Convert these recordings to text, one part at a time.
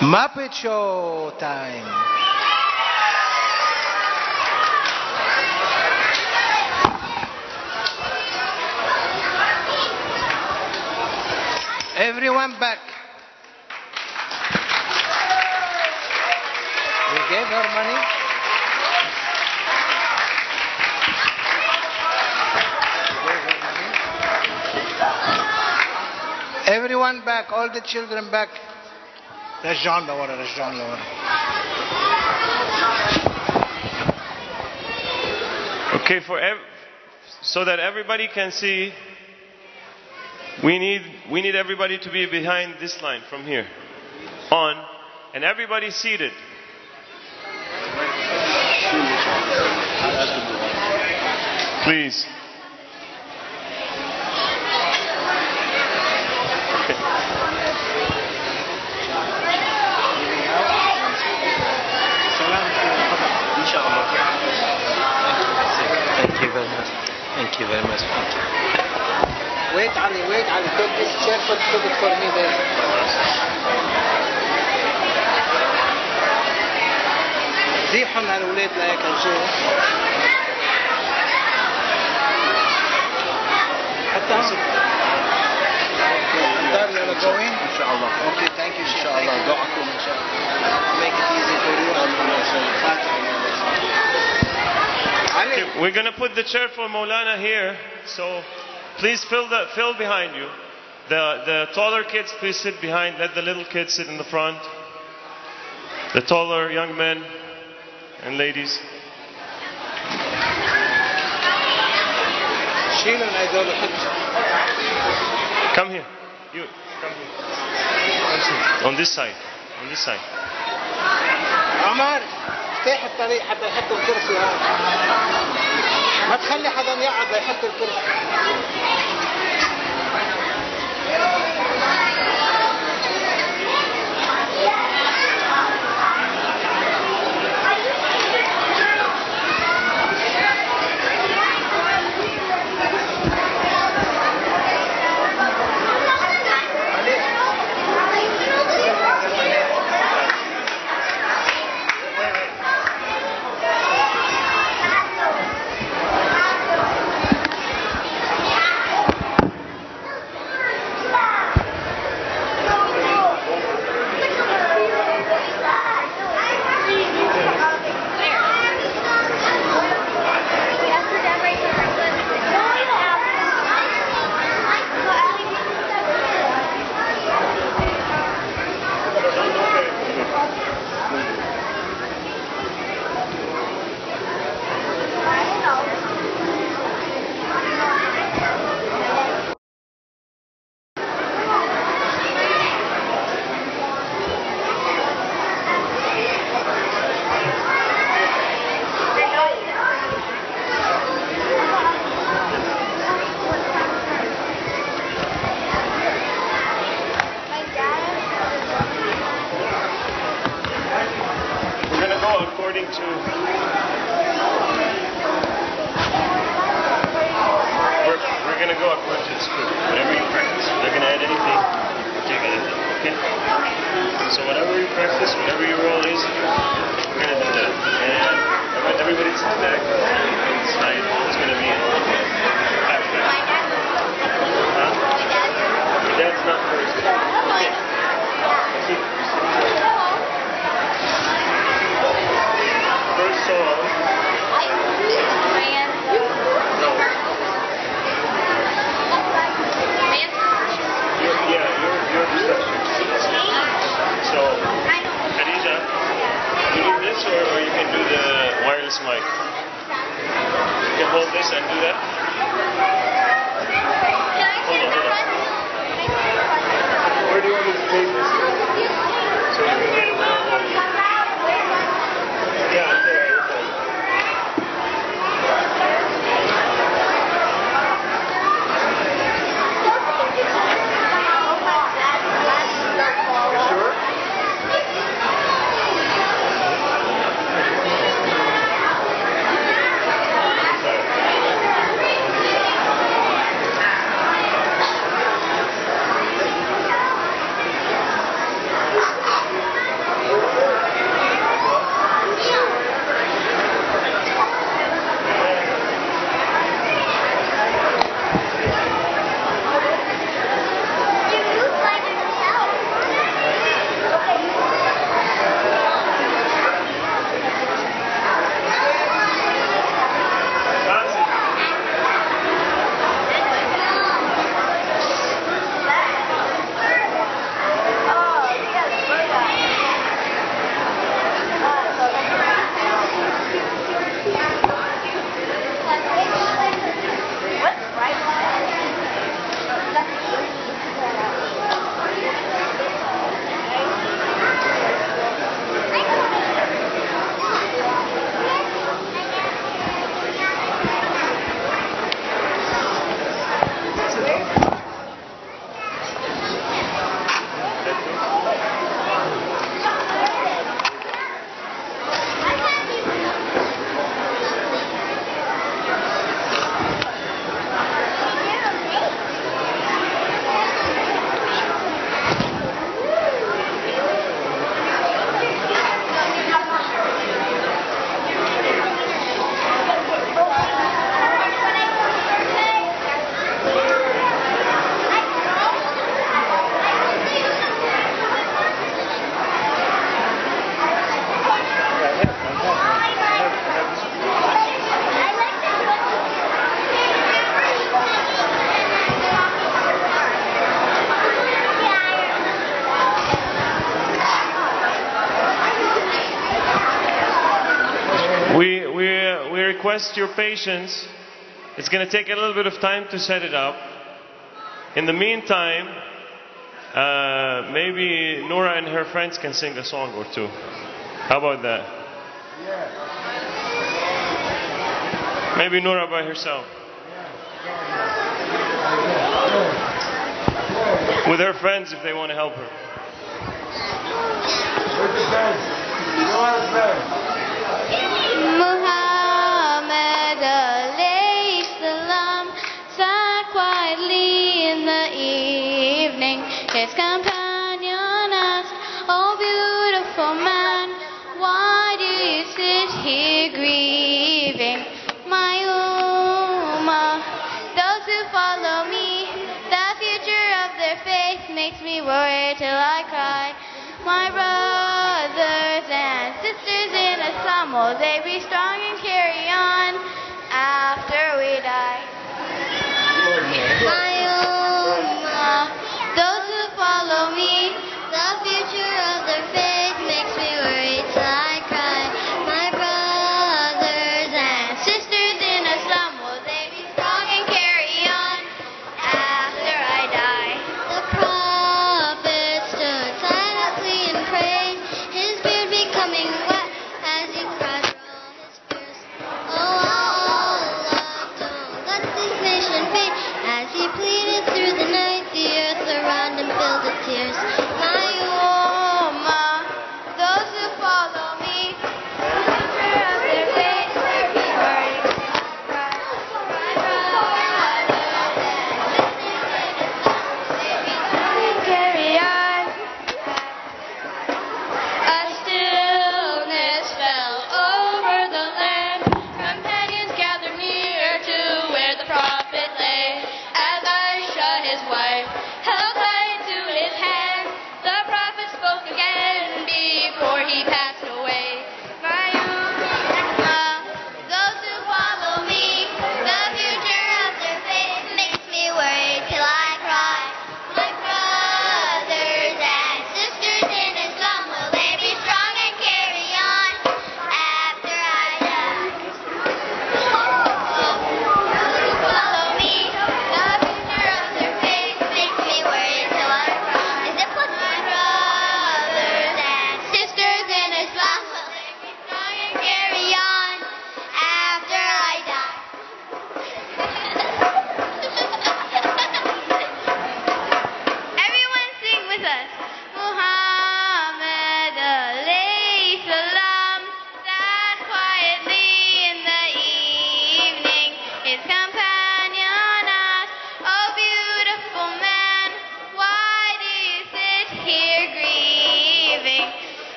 Muppet Show time. Everyone back. We gave her money. Everyone back, all the children back. رجعون لورا رجعون لورا Okay, for ev- so that everybody can see, we need we need everybody to be behind this line from here on, and everybody seated. Please. this chair for, put it for me there. زيحهم على الولاد لهيك الجو حتى هم دار يلا جوين ان شاء الله اوكي ثانك يو ان شاء الله دعاكم ان شاء الله make it easy for you فاتحة علي Okay, we're going to put the chair for Maulana here, so please fill the fill behind you. The the taller kids, please sit behind. Let the little kids sit in the front. The taller young men and ladies. شيلوا هذول حطوا Come here. You come here. Come sit. On this side. On this side. عمر افتح الطريق حتى يحطوا الكرسي هذا ما تخلي حدا يقعد ليحط الكرسي test your patience. It's going to take a little bit of time to set it up. In the meantime, uh, maybe Nora and her friends can sing a song or two. How about that? Maybe Nora by herself. With her friends if they want to help her. With the friends. Nora's friends together lay salam, sat quietly in the evening. His companion asked, Oh beautiful man, why do you sit here grieving? My Ummah, those who follow me, the future of their faith makes me worry till I cry. My brothers and sisters in Islam, will they be strong and carry on?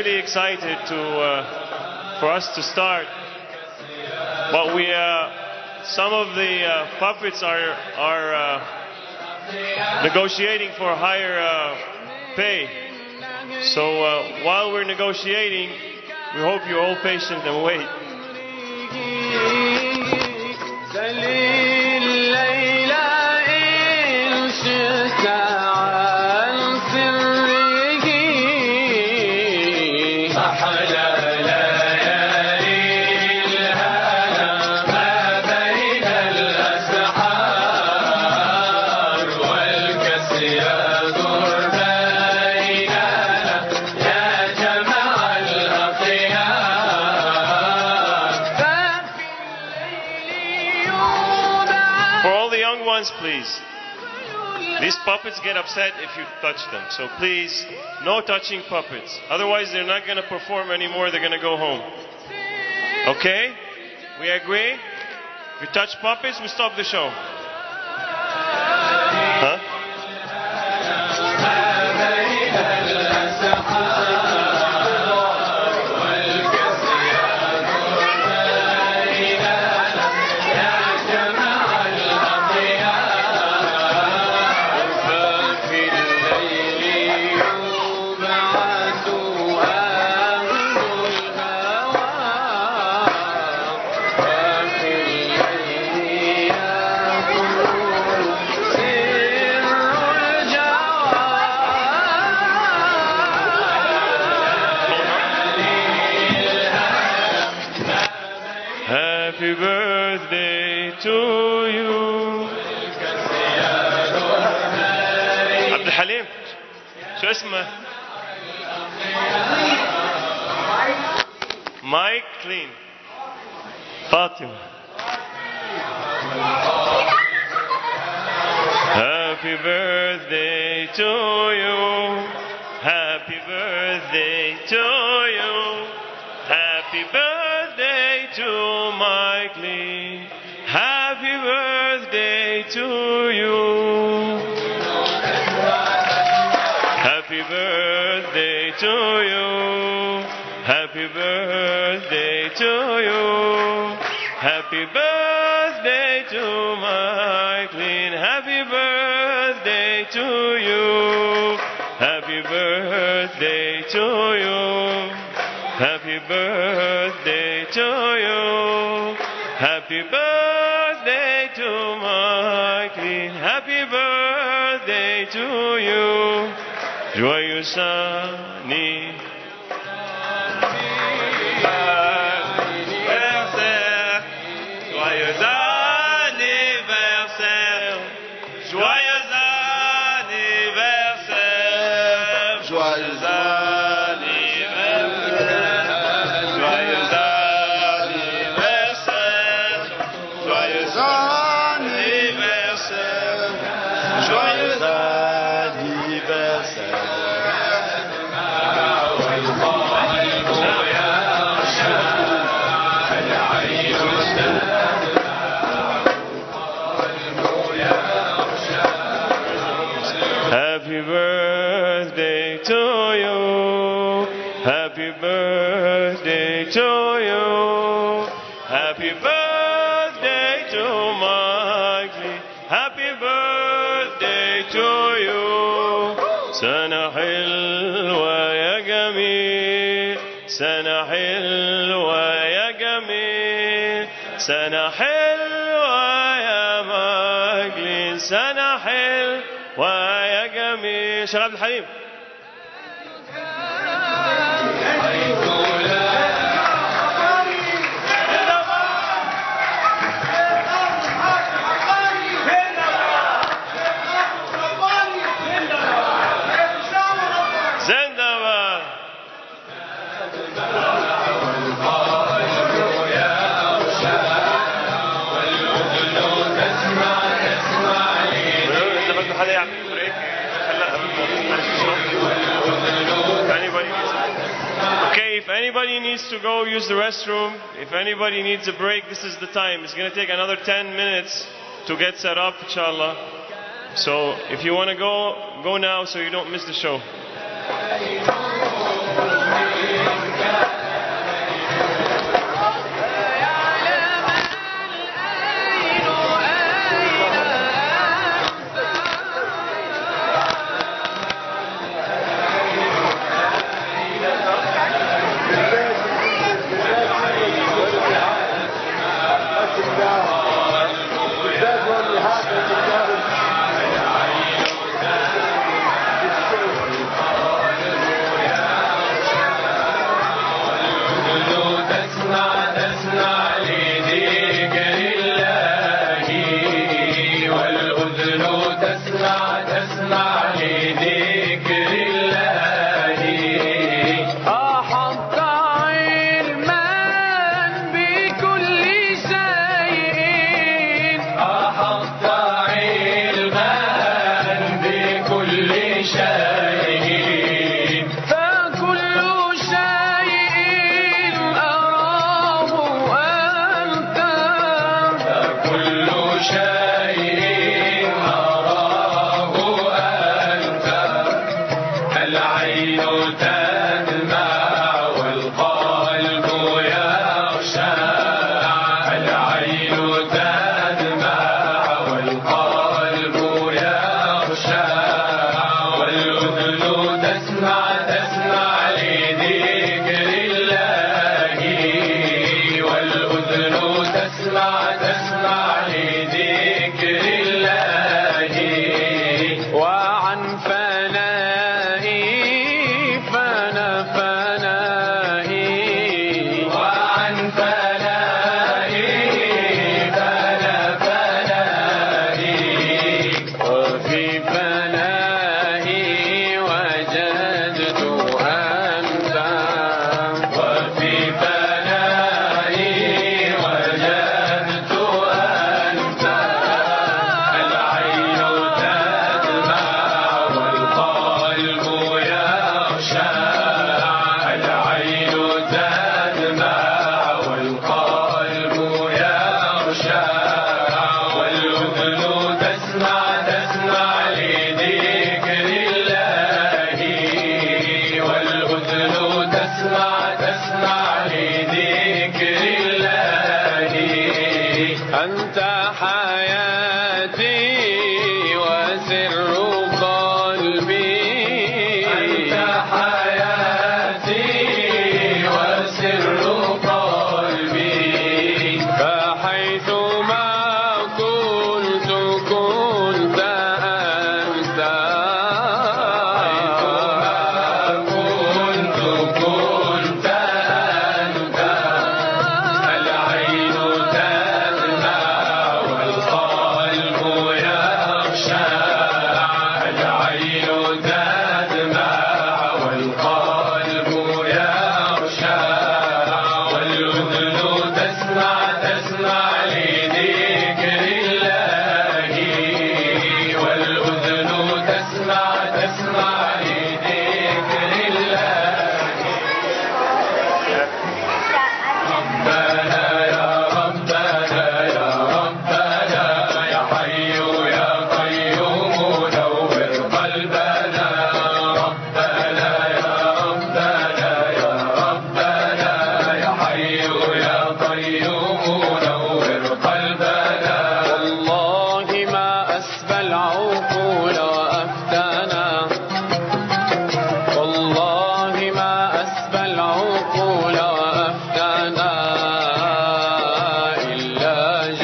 Really excited to uh, for us to start, but we uh, some of the uh, puppets are are uh, negotiating for higher uh, pay. So uh, while we're negotiating, we hope you're all patient and wait. Get upset if you touch them. So please, no touching puppets. Otherwise, they're not going to perform anymore. They're going to go home. Okay? We agree? If you touch puppets, we stop the show. Happy birthday to Mike Lean. Happy birthday to you. Happy birthday to you. Happy birthday to you. Happy birthday to Mike Lean. Happy birthday to you. Joyeux سنة حلوة يا مجلي سنة حلوة يا جميل شيخ عبد go use the restroom, if anybody needs a break, this is the time. It's going to take another 10 minutes to get set up, inshallah. So if you want to go, go now so you don't miss the show.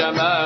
I'm man.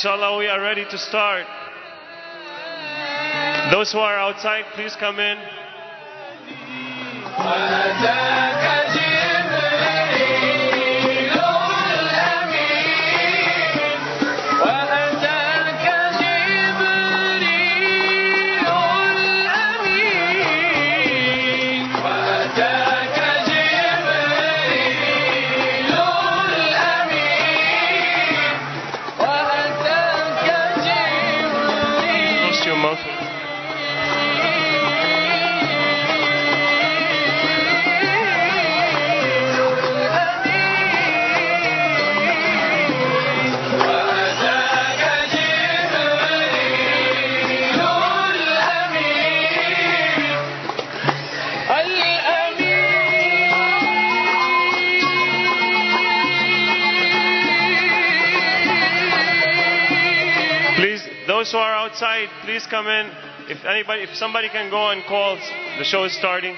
Inshallah, we are ready to start. Those who are outside, please come in. Those who are outside, please come in. If anybody, if somebody can go and call, the show is starting.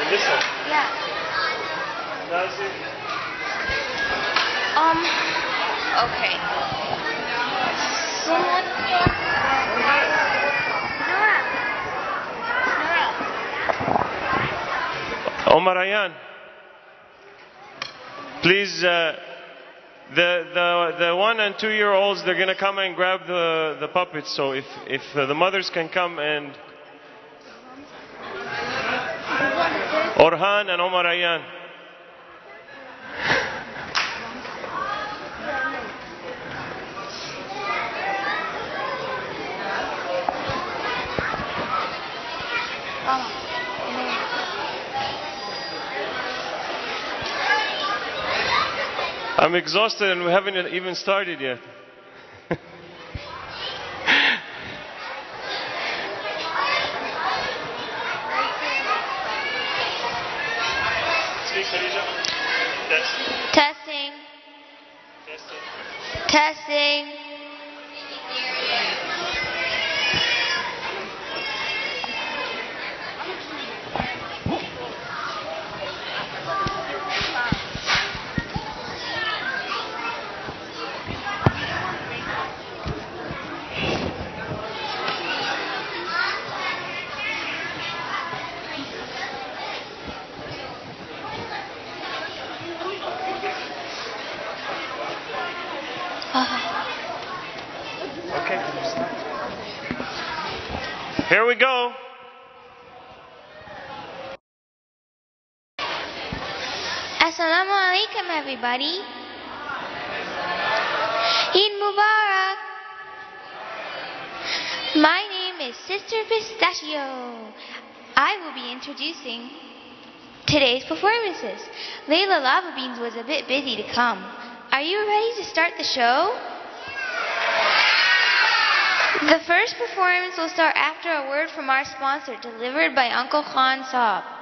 God. In this song. Yeah. Now see. Um. Okay. Someone. Nora. Nora. Omar Ayan. Please, uh, the, the, the one and two year olds, they're going to come and grab the, the puppets. So if, if uh, the mothers can come and. Orhan and Omar Ayan. I'm exhausted and we haven't even started yet. Speak, Khadija. Test. Testing. Testing. Testing. Okay. Here we go. Assalamu alaikum, everybody. Eid Mubarak. My name is Sister Pistachio. I will be introducing today's performances. Layla Lava Beans was a bit busy to come. Are you ready to start the show? The first performance will start after a word from our sponsor, delivered by Uncle Khan Saab.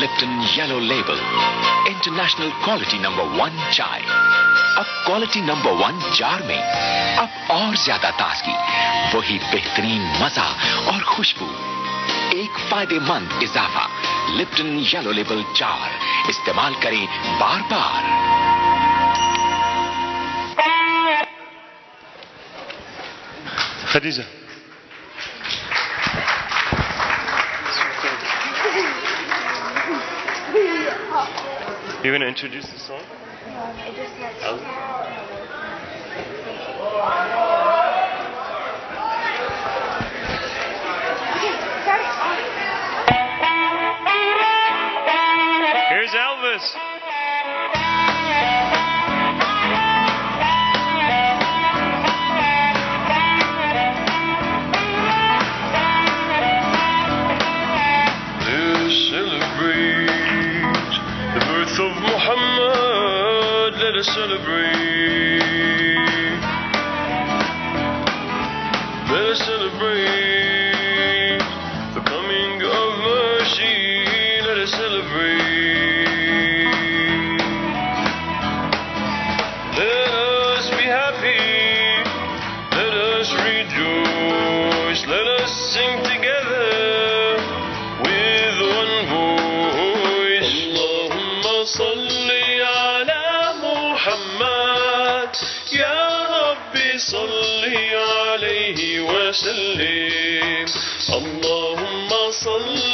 Lipton Yellow Label. International quality number one चाय अब quality number one jar में अब और ज़्यादा ताजगी वही बेहतरीन मज़ा और खुशबू एक फ़ायदेमंद इजाफा लिप्टन येलो लेबल जार इस्तेमाल करें बार बार Khadija You're going to introduce the song? Here's Elvis. to celebrate. Better celebrate. وسلم اللهم صل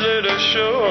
let us show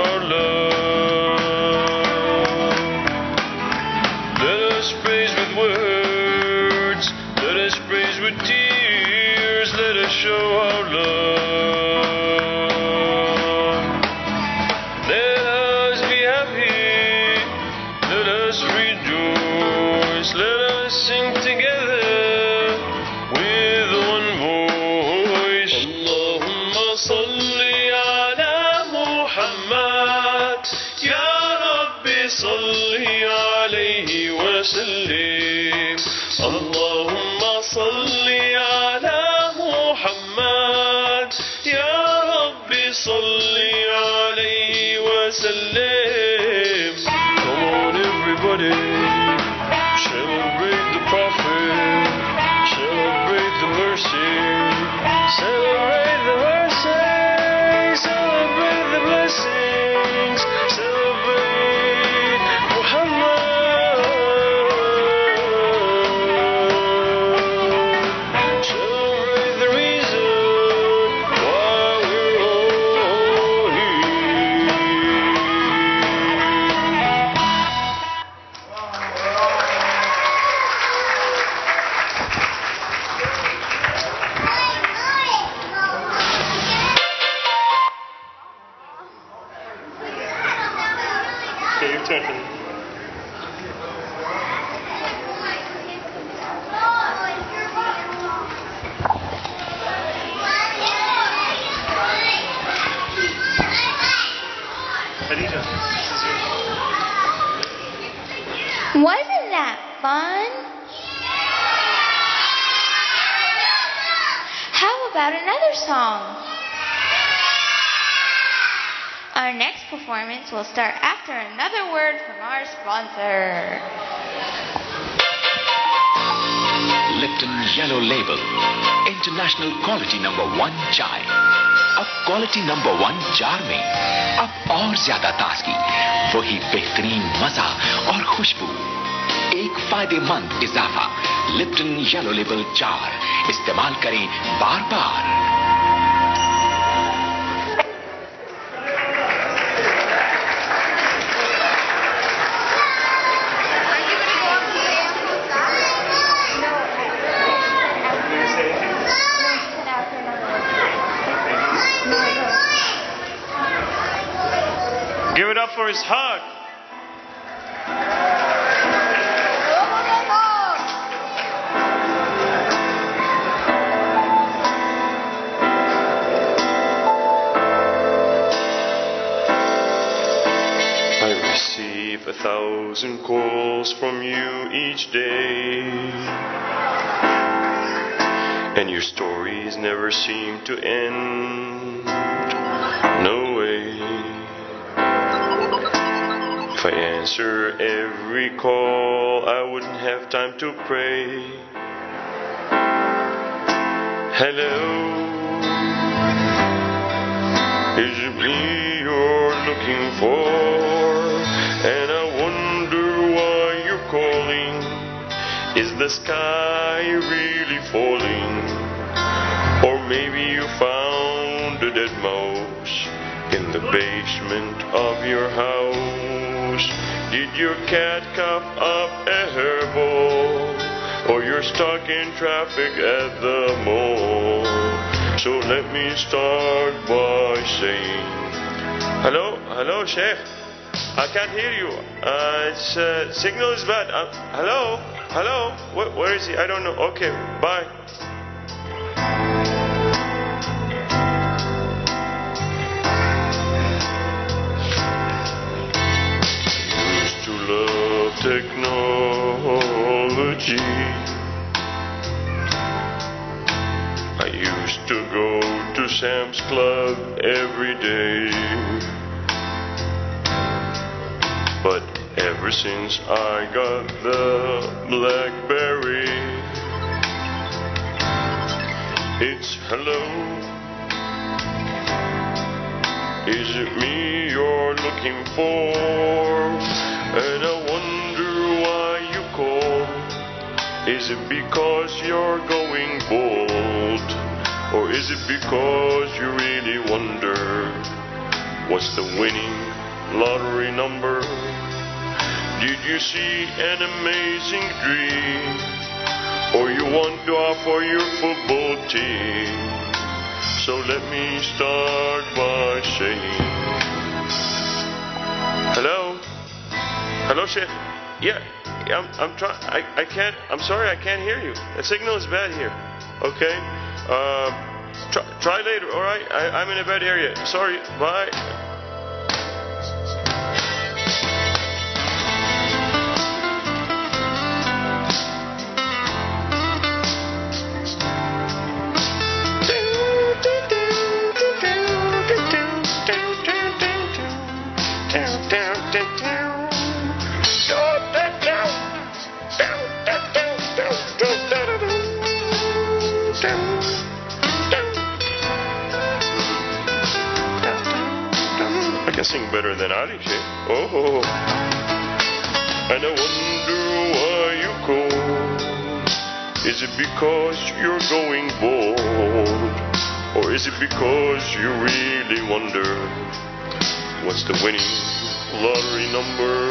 song? Our next performance will start after another word from our sponsor. Lipton Yellow Label international quality number one चाय अब quality number one jar में अब और ज्यादा ताजगी वही बेहतरीन मजा और खुशबू एक फायदेमंद इजाफा लिप्टन येलो लेबल जार इस्तेमाल करें बार बार for his hug. I receive a thousand calls from you each day. And your stories never seem to end. Answer every call, I wouldn't have time to pray. Hello. Is it me you're looking for? And I wonder why you're calling. Is the sky really falling? Or maybe you found a dead mouse in the basement of your house. Did your cat cough up a hairball? Or you're stuck in traffic at the mall? So let me start by saying, Hello, hello, Sheikh. I can't hear you. Uh, it's, uh, signal is bad. Uh, hello, hello. Where, where is he? I don't know. Okay, bye. To go to Sam's Club every day. But ever since I got the Blackberry, it's hello. Is it me you're looking for? And I wonder why you call. Is it because you're going bold? Or is it because you really wonder what's the winning lottery number? Did you see an amazing dream? Or you want to offer your football team? So let me start by saying Hello? Hello, Sheikh? Yeah, I'm, I'm trying. I, I can't. I'm sorry, I can't hear you. The signal is bad here. Okay? Uh, try, try later, alright? I'm in a bad area. Sorry. Bye. I can sing better than Sheikh. Oh, and I wonder why you call. Is it because you're going bold? Or is it because you really wonder what's the winning lottery number?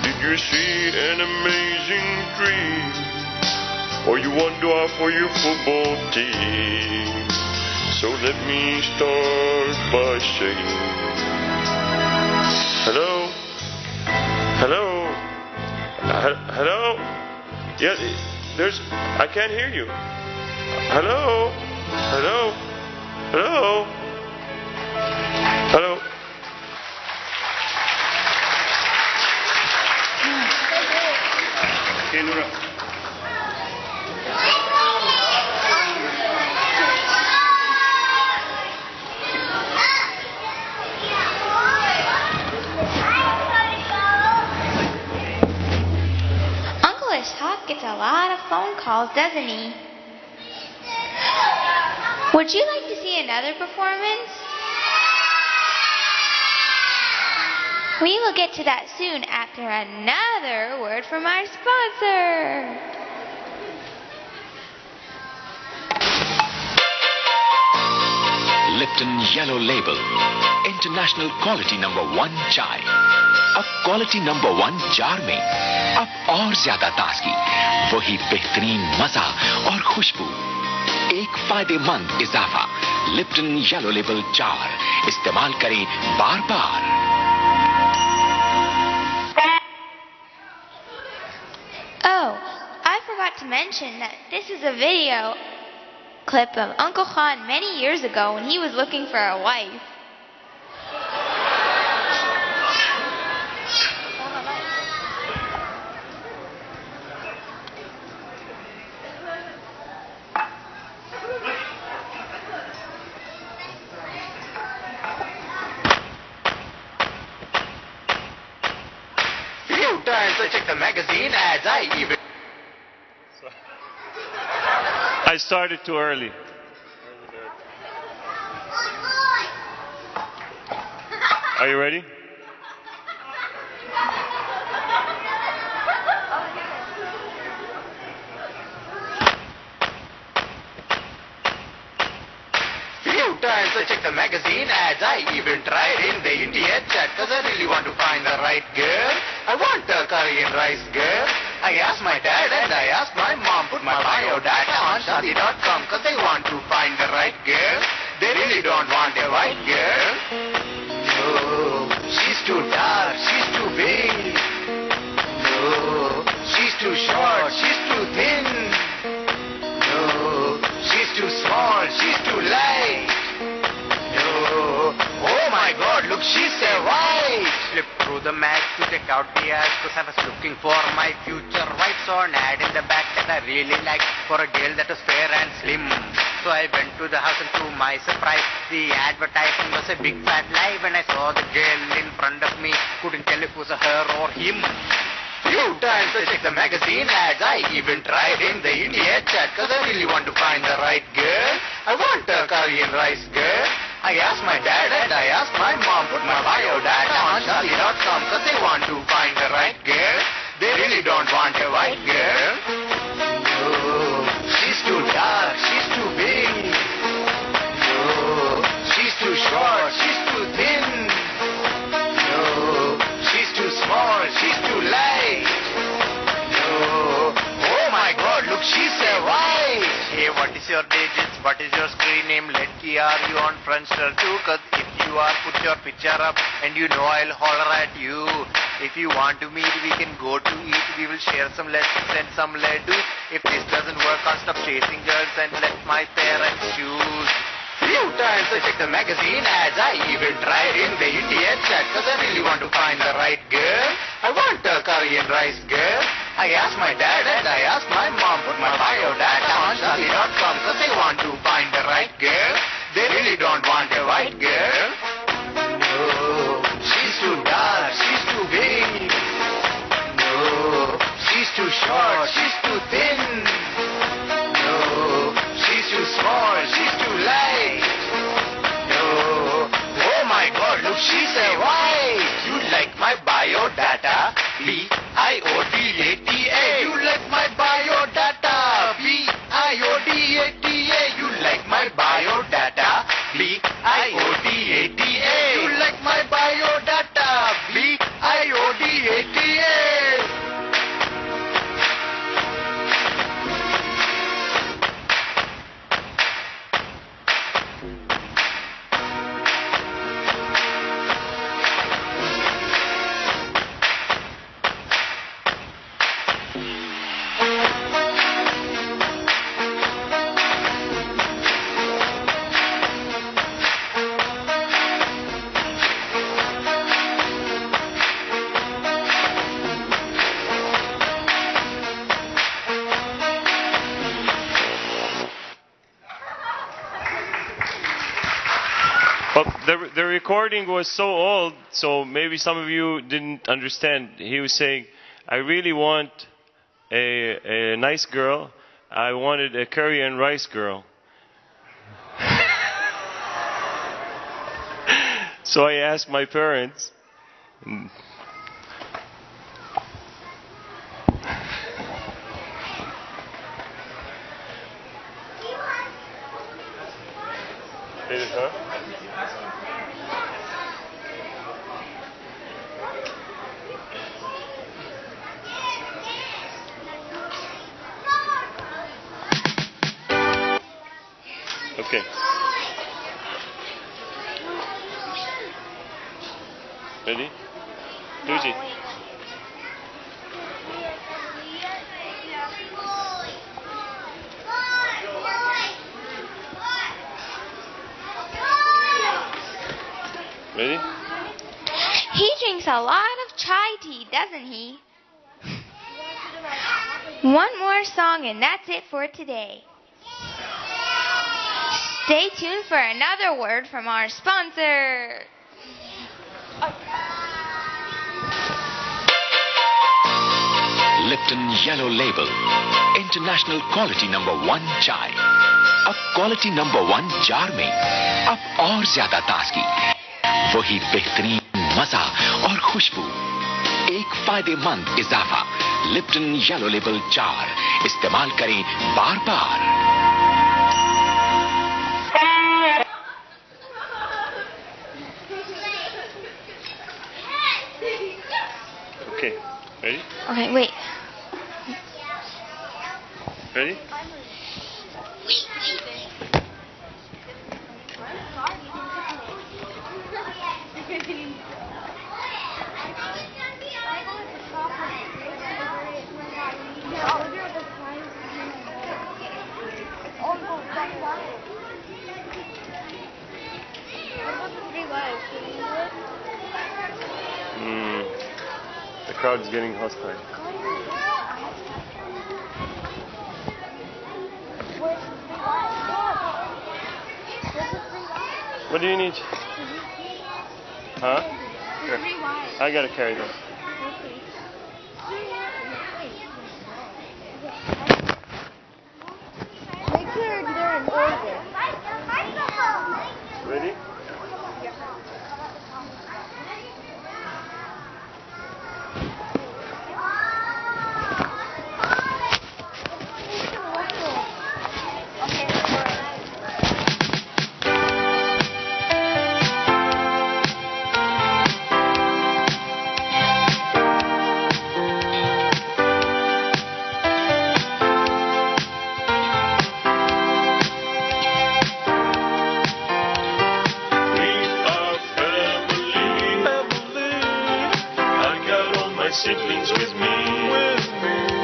Did you see an amazing dream? Or you to offer your football team? So let me start by saying Hello? Hello? Uh, hello? Yeah, there's. I can't hear you. Hello? Hello? Hello? Hello? Okay, Nora. Lot of phone calls, doesn't he? Would you like to see another performance? We will get to that soon after another word from our sponsor. Lipton Yellow Label. International quality number one chai. अब quality number one jar में अब और ज्यादा ताजगी वही बेहतरीन मजा और खुशबू एक फायदेमंद इजाफा लिप्टन येलो लेबल जार इस्तेमाल करें बार बार Oh, I forgot to mention that this is a video clip of Uncle Khan many years ago when he was looking for a wife. Started too early. Are you ready? Times I check the magazine ads, I even tried in the India chat, cause I really want to find the right girl. I want a Korean rice girl. I asked my dad and I asked my mom, my bio data on Shadi.com, cause they want to find the right girl. They really don't want a white girl. No, she's too dark, she's too big. No, she's too short, she's too thin. No, she's too small, she's too light. No, oh my god, look, she's a white. The mag to check out the ads, cause I was looking for my future wife. Saw an ad in the back that I really liked for a girl that was fair and slim. So I went to the house and to my surprise, the advertising was a big fat lie when I saw the girl in front of me. Couldn't tell if it was a her or him. Few times I checked the magazine ads, I even tried in the India chat, cause I really want to find the right girl. I want a Korean rice girl. I asked my dad and I asked my mom, put my bio data on Shadi.com, cause they want to find the right girl. They really don't want a white girl. Oh, she's too dark, Hey, what is your digits? What is your screen name? Let key are you on Friendster too? Cause if you are, put your picture up and you know I'll holler at you. If you want to meet, we can go to eat. We will share some lessons and some ladoos. If this doesn't work, I'll stop chasing girls and let my parents choose. Few times I check the magazine ads, I even tried in the India chat, cause I really want to find the right girl. I want a Korean rice girl. I asked my dad and I asked my mom, put my bio data on Shadi.com, cause they want to find the right girl. They really don't want a white girl. No, she's too dark, she's too big. No, she's too short, she's too thin. God, look, why? You like my bio data? B recording was so old, so maybe some of you didn't understand. He was saying, I really want a, a nice girl. I wanted a curry and rice girl. so I asked my parents. for today. Stay tuned for another word from our sponsor. Lipton Yellow Label. International quality number one chai. अब quality number one jar में अब और ज्यादा ताजगी वही बेहतरीन मजा और खुशबू एक फायदेमंद इजाफा Lipton Yellow Label चार इस्तेमाल करें बार बार my siblings with me.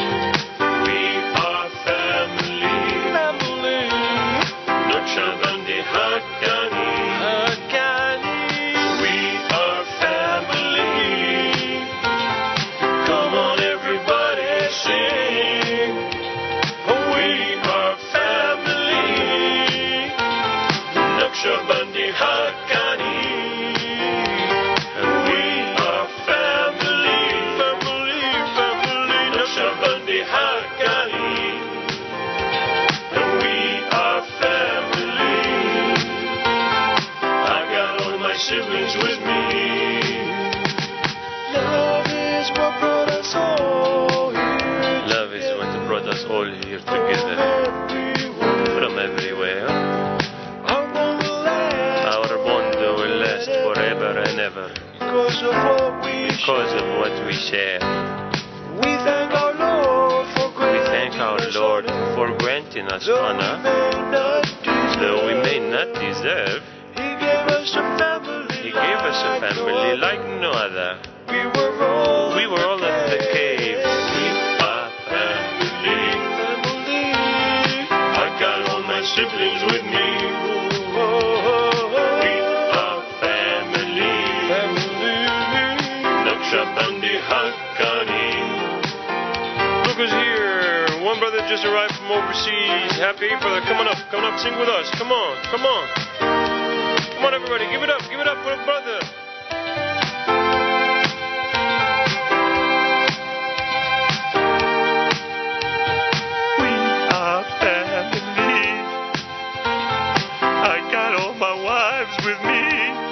Because of what we share. We thank our Lord for We granting thank our us Lord honor. for granting us Though we honor, may not deserve, though we may not deserve. He gave us a family. He gave us a like no family other. like no other. We were all We were all in the cave. We are family. family. I got all my siblings with me. Just arrived from overseas. Happy brother. Come on up. Coming up. Sing with us. Come on. Come on. Come on, everybody, give it up, give it up for the brother. We are family. I got all my wives with me.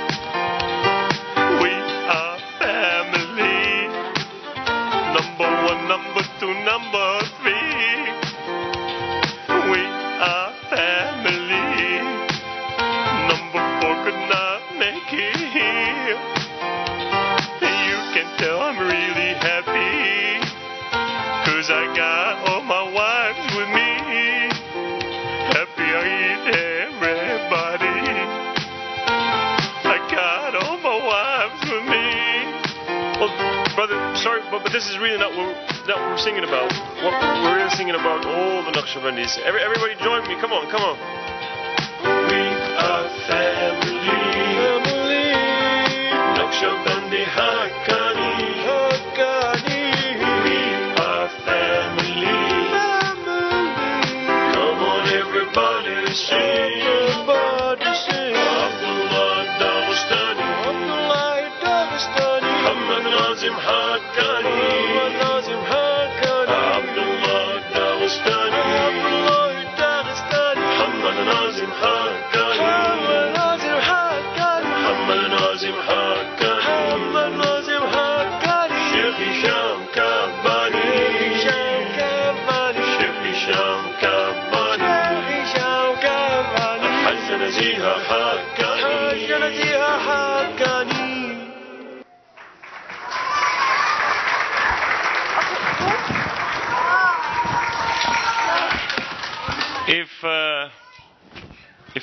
This is really not what, not what we're singing about. What, we're really singing about all the Naqshbandis. Every, everybody join me. Come on, come on. We are family. Family. Naqshbandi Haqqani.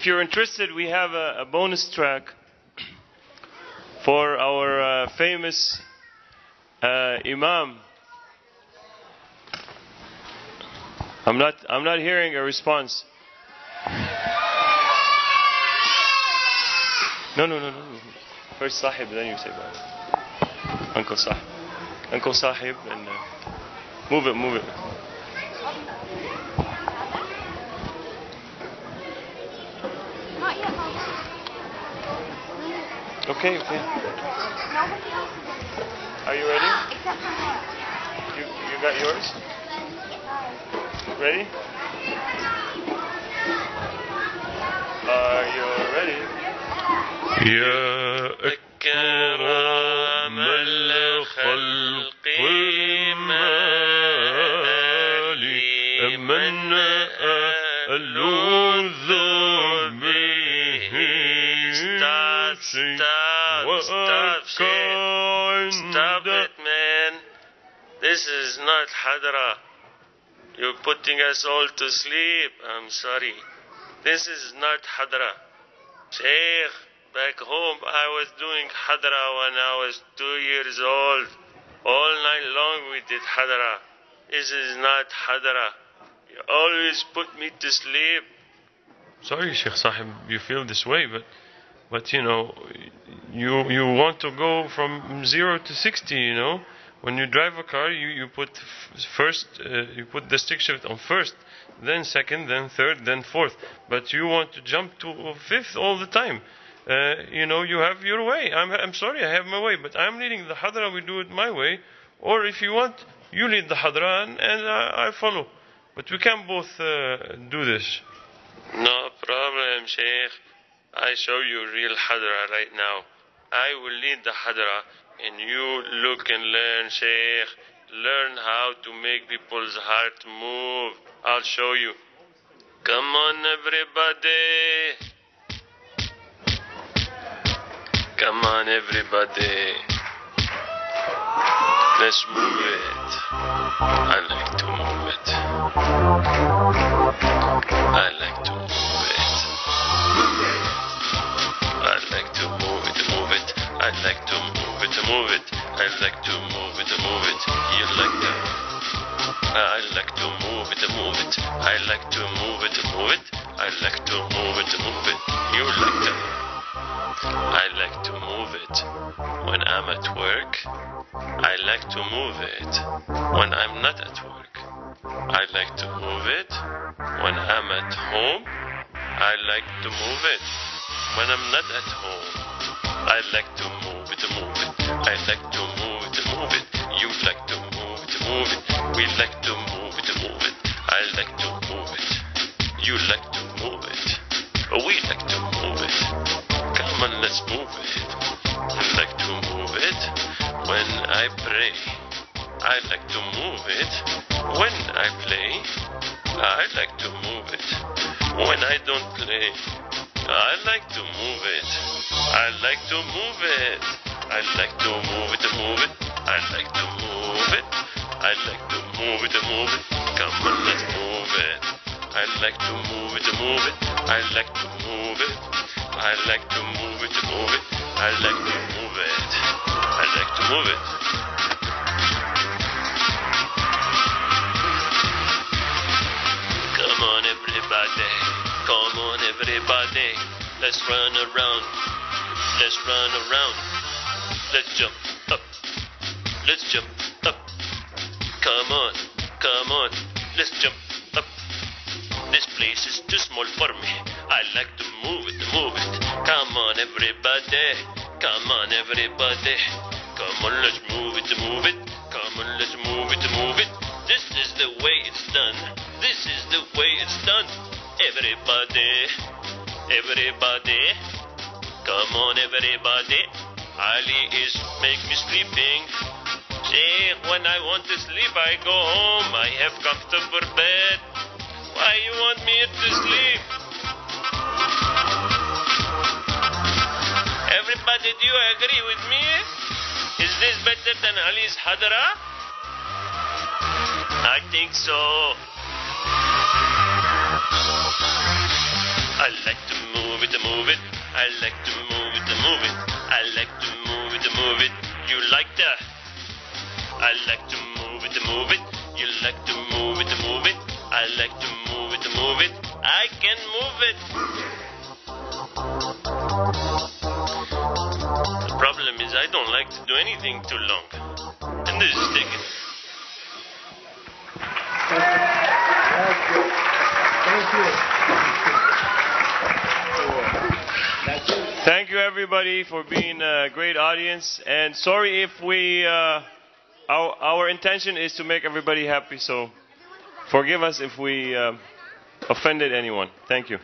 If you're interested, we have a, a bonus track for our uh, famous uh, Imam. I'm not I'm not hearing a response. No, no, no, no. First Sahib, then you say bye. Uncle Sahib. Uncle Sahib, and uh, move it, move it. Okay, okay. Are you ready? You, you got yours? Ready? Are you ready? يا is not Hadra. You're putting us all to sleep. I'm sorry. This is not Hadra. Sheikh, back home I was doing Hadra when I was two years old. All night long we did Hadra. This is not Hadra. You always put me to sleep. Sorry, Sheikh Sahib, you feel this way, but but you know, you you want to go from zero to sixty. You know, when you drive a car, you you put first uh, you put the stick shift on first, then second, then third, then fourth. But you want to jump to fifth all the time. Uh, you know, you have your way. I'm I'm sorry, I have my way, but I'm leading the hadra. We do it my way, or if you want, you lead the hadra and, and I, I follow. But we can both uh, do this. No problem, Sheikh. I show you real Hadra right now. I will lead the Hadra and you look and learn, Sheikh. Learn how to make people's heart move. I'll show you. Come on, everybody. Come on, everybody. Let's move it. I like to move it. I like to move it, move it. I like to move it, move it. You like that? I like to move it, move it. I like to move it, move it. I like to move it, move it. You like that? I like to move it. When I'm at work, I like to move it. When I'm not at work, I like to move it. When I'm at home, I like to move it. when I'm not at home. I like to move it, move. I like to move it, move it. You like to move it, move it. We like to move it, move it. I like to move it. You like to move it. We like to move it. Come on, let's move it. I like to move it when I pray. I like to move it when I play. I like to move it when I don't play. I like to move it. I like to move it. I like to move it, move it. I like to move it. I like to move it, move it. Come on, let's move it. I like to move it, move it. I like to move it. I like to move it, move it. I like to move it. I like to move it. Come on, everybody. Come on, everybody. Let's run around. Let's run around. Let's jump up. Let's jump up. Come on, come on. Let's jump up. This place is too small for me. I like to move it, move it. Come on, everybody. Come on, everybody. Come on, let's move it, move it. Come on, let's move it, move it. This is the way it's done. This is the way it's done. Everybody, everybody. Come on, everybody. Ali is make me sleeping. Say, when I want to sleep, I go home. I have comfortable bed. Why you want me to sleep? Everybody, do you agree with me? Is this better than Ali's Hadra? I think so. I like to move it, move it. I like to move it, move it. I like to move it, move it. You like that? I like to move it, move it. You like to move it, move it. I like to move it, move it. I can move it. The problem is I don't like to do anything too long. And this is taking. Thank you, everybody, for being a great audience. And sorry if we, uh, our, our intention is to make everybody happy, so forgive us if we uh, offended anyone. Thank you.